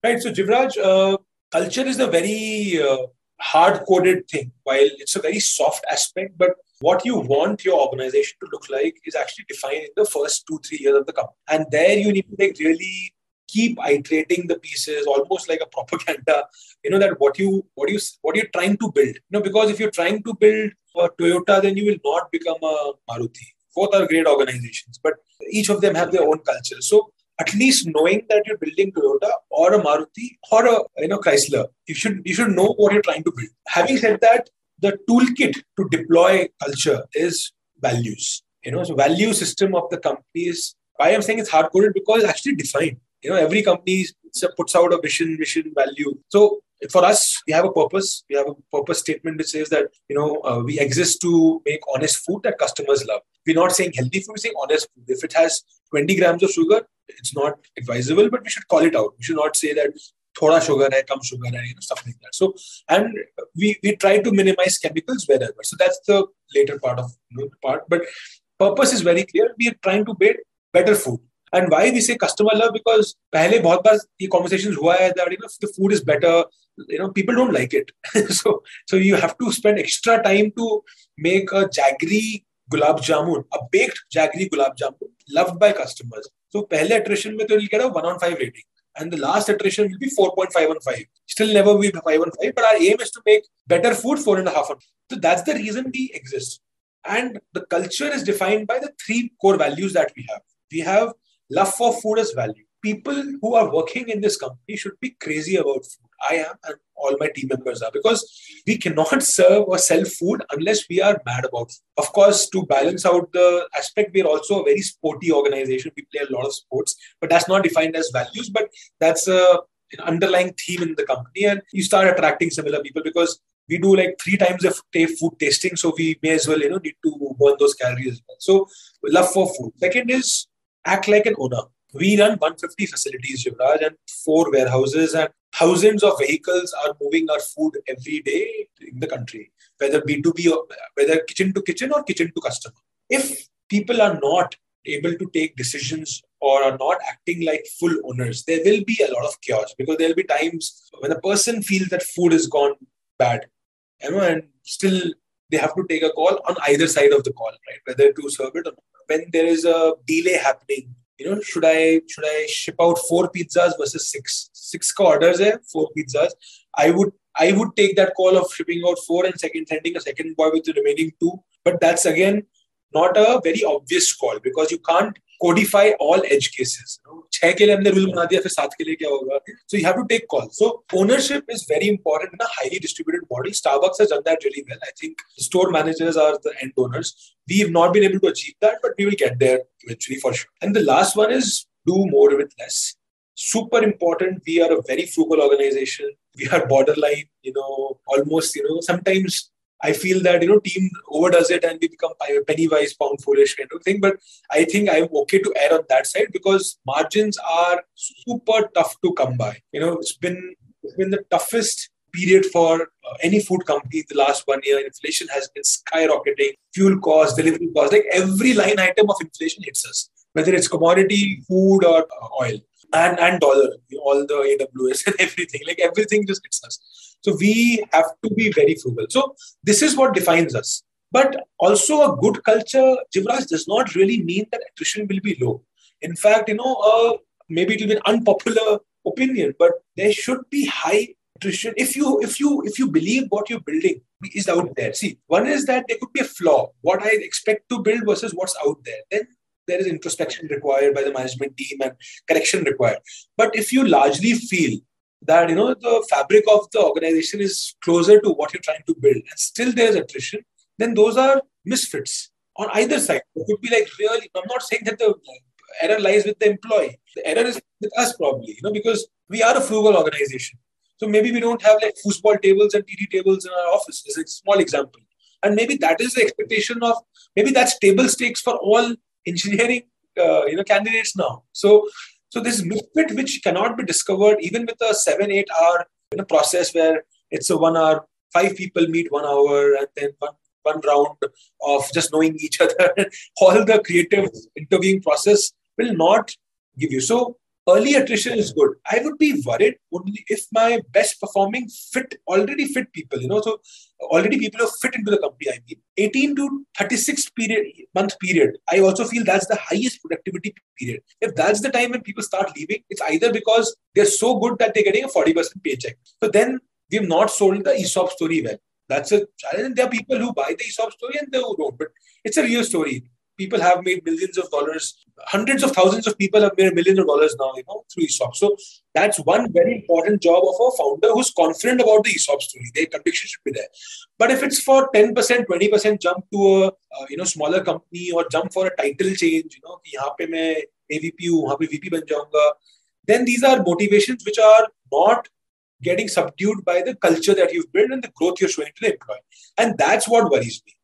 Right. So, Jivraj, uh, culture is a very uh, hard coded thing, while it's a very soft aspect, but what you want your organization to look like is actually defined in the first two, three years of the company. And there you need to like really keep iterating the pieces almost like a propaganda you know that what you what you what you're trying to build. You know because if you're trying to build a toyota then you will not become a maruti. Both are great organizations but each of them have their own culture. So at least knowing that you're building toyota or a maruti or a you know chrysler you should you should know what you're trying to build. Having said that the toolkit to deploy culture is values. You know, so value system of the companies. Why I'm saying it's hard coded because it's actually defined. You know, every company puts out a vision, mission, value. So for us, we have a purpose. We have a purpose statement which says that you know uh, we exist to make honest food that customers love. We're not saying healthy food. We're saying honest food. If it has 20 grams of sugar, it's not advisable, but we should call it out. We should not say that थोड़ा sugar है, कम sugar है you know stuff like that so and we we try to minimise chemicals where so that's the latter part of part but purpose is very clear we are trying to bet better food and why we say customer love because पहले बहुत बार ये conversation हुआ है that you know the food is better you know people don't like it so so you have to spend extra time to make a jaggery gulab jamun a baked jaggery gulab jamun loved by customers तो पहले अट्रेशन में तो कह रहा हूँ on five rating and the last iteration will be 4.515. Still never will be 515, but our aim is to make better food four and a half. So that's the reason we exist. And the culture is defined by the three core values that we have. We have love for food as value. People who are working in this company should be crazy about food. I am, and all my team members are. Because we cannot serve or sell food unless we are mad about. Of course, to balance out the aspect, we're also a very sporty organization. We play a lot of sports, but that's not defined as values, but that's a an underlying theme in the company. And you start attracting similar people because we do like three times a day food tasting so we may as well you know need to burn those calories so love for food. Second is act like an owner we run 150 facilities Jivraj, and four warehouses and thousands of vehicles are moving our food every day in the country whether b2b or whether kitchen to kitchen or kitchen to customer if people are not able to take decisions or are not acting like full owners, there will be a lot of chaos because there will be times when a person feels that food is gone bad, you know, and still they have to take a call on either side of the call, right? Whether to serve it or not. When there is a delay happening, you know, should I should I ship out four pizzas versus six? Six orders, hai, four pizzas. I would I would take that call of shipping out four and second sending a second boy with the remaining two. But that's again not a very obvious call because you can't codify all edge cases. You know, छह के लिए हमने rule बना दिया फिर सात के लिए क्या होगा so you have to take calls so ownership is very important in a highly distributed model starbucks has done that really well i think store managers are the end owners we've not been able to achieve that but we will get there eventually for sure and the last one is do more with less super important we are a very frugal organization we are borderline you know almost you know sometimes I feel that you know team overdoes it and we become penny wise pound foolish kind of thing. But I think I'm okay to err on that side because margins are super tough to come by. You know, it's been it's been the toughest period for uh, any food company the last one year. Inflation has been skyrocketing. Fuel costs, delivery costs, like every line item of inflation hits us, whether it's commodity, food, or uh, oil, and and dollar, you know, all the AWS and everything. Like everything just hits us. So we have to be very frugal. So this is what defines us. But also a good culture, Jivraj, does not really mean that attrition will be low. In fact, you know, uh, maybe it will be an unpopular opinion, but there should be high attrition if you if you if you believe what you're building is out there. See, one is that there could be a flaw. What I expect to build versus what's out there. Then there is introspection required by the management team and correction required. But if you largely feel that you know the fabric of the organization is closer to what you're trying to build. And still there's attrition then those are misfits on either side. It could be like really i'm not saying that the error lies with the employee. The error is with us probably you know because we are a frugal organization. So maybe we don't have like foosball tables and TT tables in our office is a small example. And maybe that is the expectation of maybe that's table stakes for all engineering uh, you know candidates now. So so this misfit which cannot be discovered even with a seven, eight hour you know, process where it's a one hour, five people meet one hour and then one, one round of just knowing each other. All the creative interviewing process will not give you. So early attrition is good. I would be worried only if my best performing fit already fit people, you know. So already people who fit into the company. I mean, 18 to 36 period month period. I also feel that's the highest productivity period. If that's the time when people start leaving, it's either because they're so good that they're getting a 40% paycheck. So then we've not sold the ESOP story well. That's a challenge. There are people who buy the ESOP story and they don't, but it's a real story people have made millions of dollars. Hundreds of thousands of people have made millions of dollars now, you know, through ESOPs. So that's one very important job of a founder who's confident about the ESOP story. Their conviction should be there. But if it's for 10%, 20% jump to a, uh, you know, smaller company or jump for a title change, you know, AVP VP then these are motivations which are not getting subdued by the culture that you've built and the growth you're showing to the employee. And that's what worries me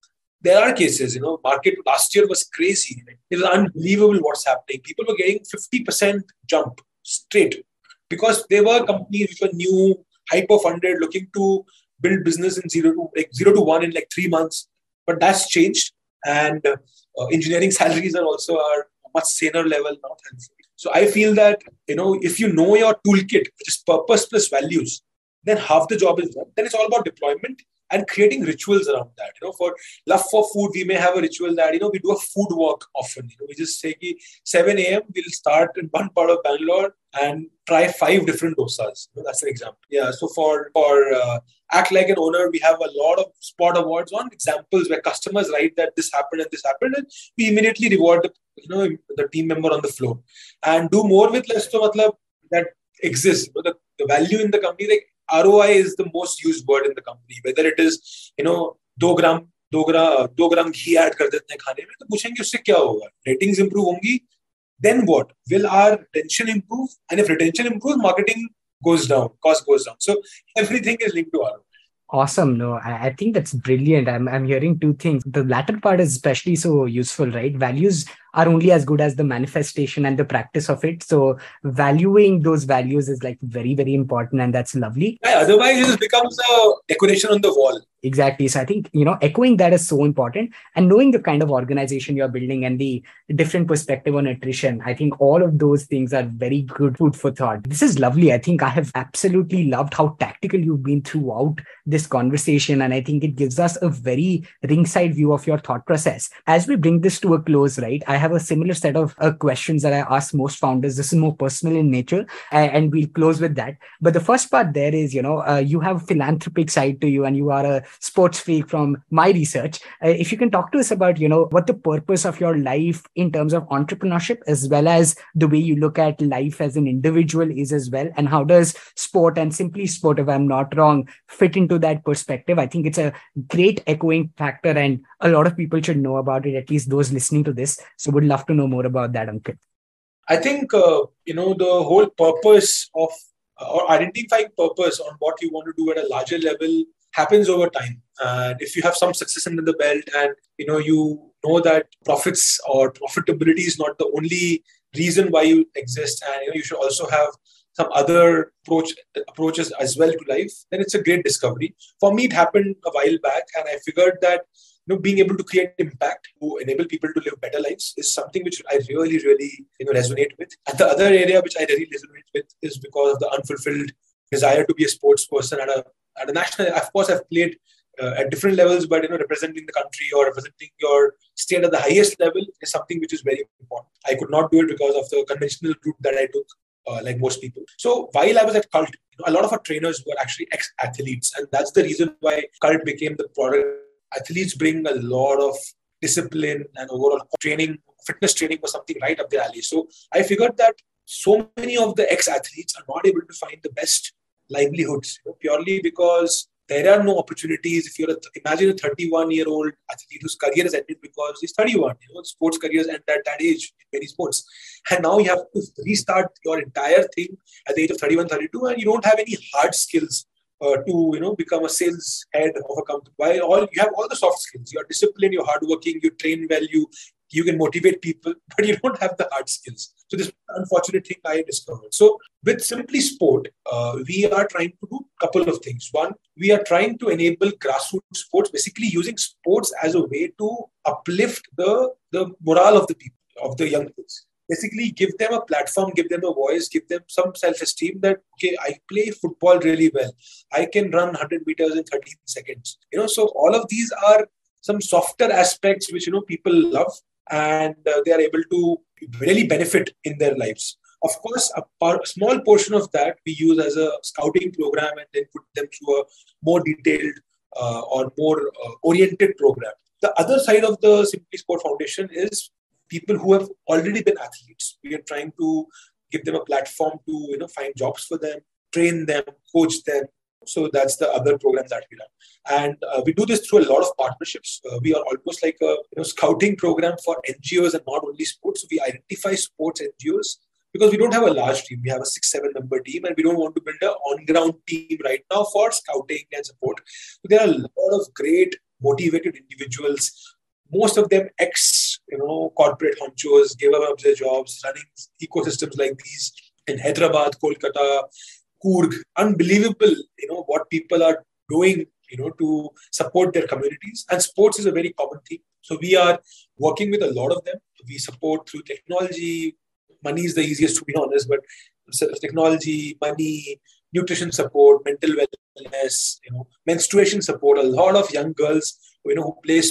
there are cases, you know, market last year was crazy. It was unbelievable what's happening. People were getting 50% jump straight because they were companies which were new, hyper funded, looking to build business in zero to like zero to one in like three months. But that's changed, and uh, engineering salaries are also are much saner level now. So I feel that you know if you know your toolkit, which is purpose plus values, then half the job is done. Then it's all about deployment and creating rituals around that. You know, for love for food, we may have a ritual that you know we do a food walk often. You know, we just say ki 7 a.m. we'll start in one part of Bangalore and try five different dosas. You know, that's an example. Yeah. So for for uh, act like an owner, we have a lot of spot awards on examples where customers write that this happened and this happened, and we immediately reward the you know the team member on the floor and do more with less. So, matlab, that exists. You know, the, the value in the company, like ROI is the most used word in the company. Whether it is, you know, दो ग्राम दो ग्राम दो ग्राम घी add कर देते हैं खाने में तो पूछेंगे उससे क्या होगा रेटिंग्स इंप्रूव होंगी then what will our retention improve and if retention improves marketing goes down cost goes down so everything is linked to ROI Awesome. No, I, I, think that's brilliant. I'm, I'm hearing two things. The latter part is especially so useful, right? Values are only as good as the manifestation and the practice of it. So valuing those values is like very, very important. And that's lovely. Yeah, otherwise it becomes a decoration on the wall. Exactly. So I think, you know, echoing that is so important and knowing the kind of organization you're building and the different perspective on attrition. I think all of those things are very good food for thought. This is lovely. I think I have absolutely loved how tactical you've been throughout this conversation. And I think it gives us a very ringside view of your thought process. As we bring this to a close, right? I have a similar set of uh, questions that I ask most founders. This is more personal in nature, and we'll close with that. But the first part there is, you know, uh, you have a philanthropic side to you, and you are a sports freak from my research. Uh, if you can talk to us about, you know, what the purpose of your life in terms of entrepreneurship, as well as the way you look at life as an individual is as well, and how does sport and simply sport, if I'm not wrong, fit into that perspective? I think it's a great echoing factor, and a lot of people should know about it, at least those listening to this. So would love to know more about that, Ankit. I think, uh, you know, the whole purpose of or identifying purpose on what you want to do at a larger level happens over time. And if you have some success under the belt and, you know, you know that profits or profitability is not the only reason why you exist and you, know, you should also have some other approach approaches as well to life then it's a great discovery for me it happened a while back and i figured that you know, being able to create impact to enable people to live better lives is something which I really, really, you know, resonate with. And the other area which I really resonate with is because of the unfulfilled desire to be a sports person at a at a national. Of course, I've played uh, at different levels, but you know, representing the country or representing your state at the highest level is something which is very important. I could not do it because of the conventional route that I took. Uh, like most people. So while I was at Cult, you know, a lot of our trainers were actually ex-athletes, and that's the reason why Cult became the product athletes bring a lot of discipline and overall training, fitness training was something right up their alley. So I figured that so many of the ex-athletes are not able to find the best livelihoods you know, purely because there are no opportunities. If you're a, imagine a 31 year old athlete whose career has ended because he's 31. You know, sports careers end at that age in many sports, and now you have to restart your entire thing at the age of 31, 32, and you don't have any hard skills uh, to you know become a sales head of a company. While all you have all the soft skills, you're disciplined, you're hardworking, you train well, you you can motivate people, but you don't have the hard skills. So this unfortunate thing I discovered. So with Simply Sport, uh, we are trying to do a couple of things. One, we are trying to enable grassroots sports, basically using sports as a way to uplift the the morale of the people, of the young kids basically give them a platform, give them a voice, give them some self-esteem that okay, I play football really well. I can run 100 meters in 13 seconds. You know, so all of these are some softer aspects which you know people love and uh, they are able to really benefit in their lives. Of course, a, par- small portion of that we use as a scouting program and then put them through a more detailed uh, or more uh, oriented program. The other side of the Simply Sport Foundation is people who have already been athletes. We are trying to give them a platform to you know find jobs for them, train them, coach them. So that's the other program that we run, and uh, we do this through a lot of partnerships. Uh, we are almost like a you know, scouting program for NGOs and not only sports. We identify sports NGOs because we don't have a large team. We have a six, seven member team, and we don't want to build an on ground team right now for scouting and support. So there are a lot of great motivated individuals most of them ex you know corporate honchos gave up their jobs running ecosystems like these in hyderabad kolkata Coorg, unbelievable you know what people are doing you know to support their communities. And sports is a very common theme so we are working with a lot of them. We support through technology. Money is the easiest to be honest but technology money nutrition support mental wellness you know menstruation support. A lot of young girls you know who play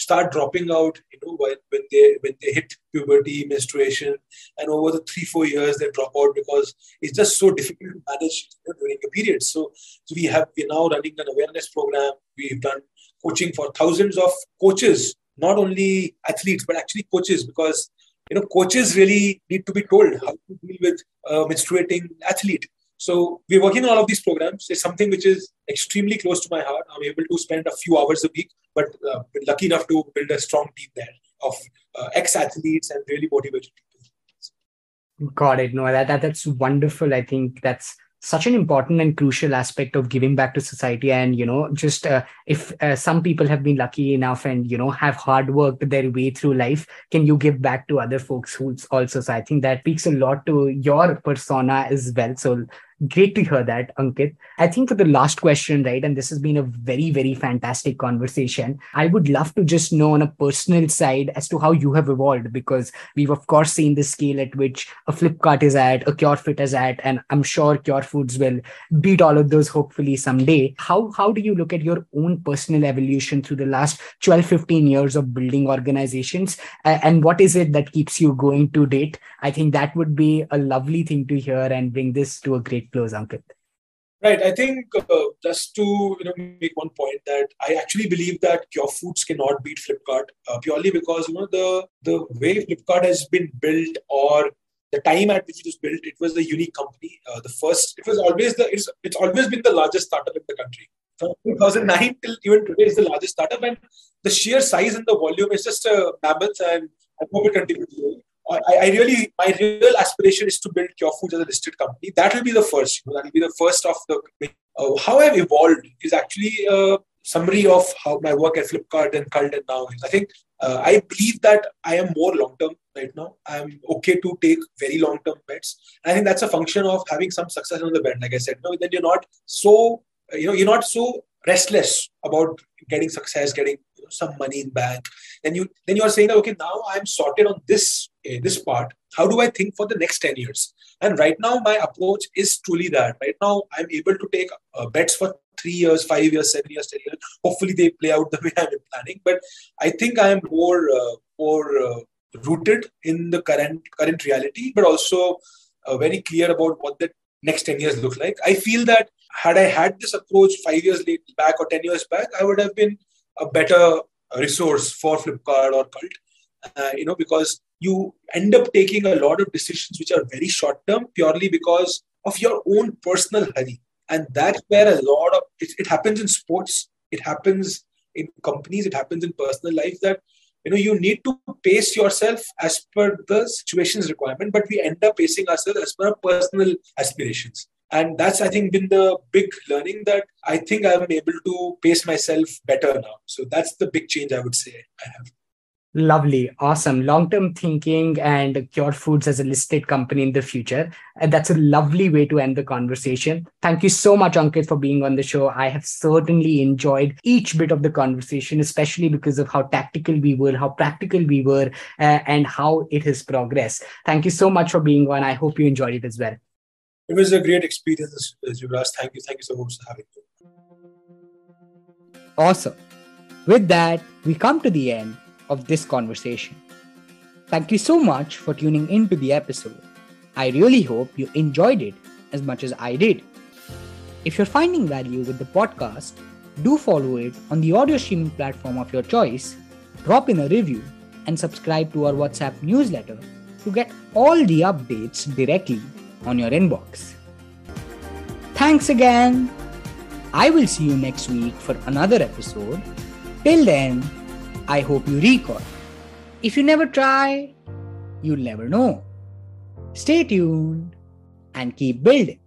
start dropping out, you know, when, when they when they hit puberty, menstruation, and over the three four years they drop out because it's just so difficult to manage you know, during the period. So, so we have we're now running an awareness program. We've done coaching for thousands of coaches, not only athletes but actually coaches, because you know coaches really need to be told how to deal with a menstruating athlete. So we're working on all of these programs. It's something which is extremely close to my heart. I'm able to spend a few hours a week, but uh, lucky enough to build a strong team there of uh, ex-athletes and really motivated people. Got it. No, that, that that's wonderful. I think that's such an important and crucial aspect of giving back to society and you know just uh, if uh, some people have been lucky enough and you know have hard worked their way through life can you give back to other folks who's also so i think that speaks a lot to your persona as well so Great to hear that, Ankit. I think for the last question, right, and this has been a very, very fantastic conversation. I would love to just know on a personal side as to how you have evolved because we've, of course, seen the scale at which a Flipkart is at, a CureFit is at, and I'm sure Cure Foods will beat all of those hopefully someday. How, how do you look at your own personal evolution through the last 12, 15 years of building organizations? Uh, and what is it that keeps you going to date? I think that would be a lovely thing to hear and bring this to a great close, Ankit? Right. I think uh, just to you know make one point that I actually believe that Cure Foods cannot beat Flipkart uh, purely because you know the the way Flipkart has been built or the time at which it was built, it was a unique company. Uh, the first, it was always the it's, it's always been the largest startup in the country. From 2009 till even today is the largest startup, and the sheer size and the volume is just a mammoth, and I hope it continues. I, I, really, my real aspiration is to build Cure Foods as a listed company. That will be the first. You know, that will be the first of the. Uh, how I've evolved is actually a summary of how my work at Flipkart and Cult and now. I think uh, I believe that I am more long term right now. I'm okay to take very long term bets. And I think that's a function of having some success on the bed. Like I said, no, then you're not so you know you're not so restless about getting success, getting you know, some money in bank. Then you then you are saying that okay, now I'm sorted on this uh, this part. How do I think for the next ten years? And right now, my approach is truly that. Right now, I'm able to take uh, bets for three years, five years, seven years, ten years. Hopefully, they play out the way I'm planning. But I think I am more uh, more uh, rooted in the current current reality, but also uh, very clear about what the next ten years look like. I feel that had I had this approach five years back or 10 years back, I would have been a better resource for Flipkart or Cult. Uh, you know, because you end up taking a lot of decisions which are very short term purely because of your own personal hurry. And that's where a lot of it, it happens in sports, it happens in companies, it happens in personal life that you know you need to pace yourself as per the situation's requirement, but we end up pacing ourselves as per our personal aspirations and that's i think been the big learning that i think i'm able to pace myself better now so that's the big change i would say i have Lovely, awesome. Long term thinking and Cure Foods as a listed company in the future. And that's a lovely way to end the conversation. Thank you so much, Ankit, for being on the show. I have certainly enjoyed each bit of the conversation, especially because of how tactical we were, how practical we were, uh, and how it has progressed. Thank you so much for being on. I hope you enjoyed it as well. It was a great experience, uh, Jivraj. Thank you. Thank you so much for having me. Awesome. With that, we come to the end of this conversation. Thank you so much for tuning in to the episode. I really hope you enjoyed it as much as I did. If you're finding value with the podcast, do follow it on the audio streaming platform of your choice, drop in a review, and subscribe to our WhatsApp newsletter to get all the updates directly on your inbox. Thanks again. I will see you next week for another episode. Till then, I hope you recall. If you never try, you'll never know. Stay tuned and keep building.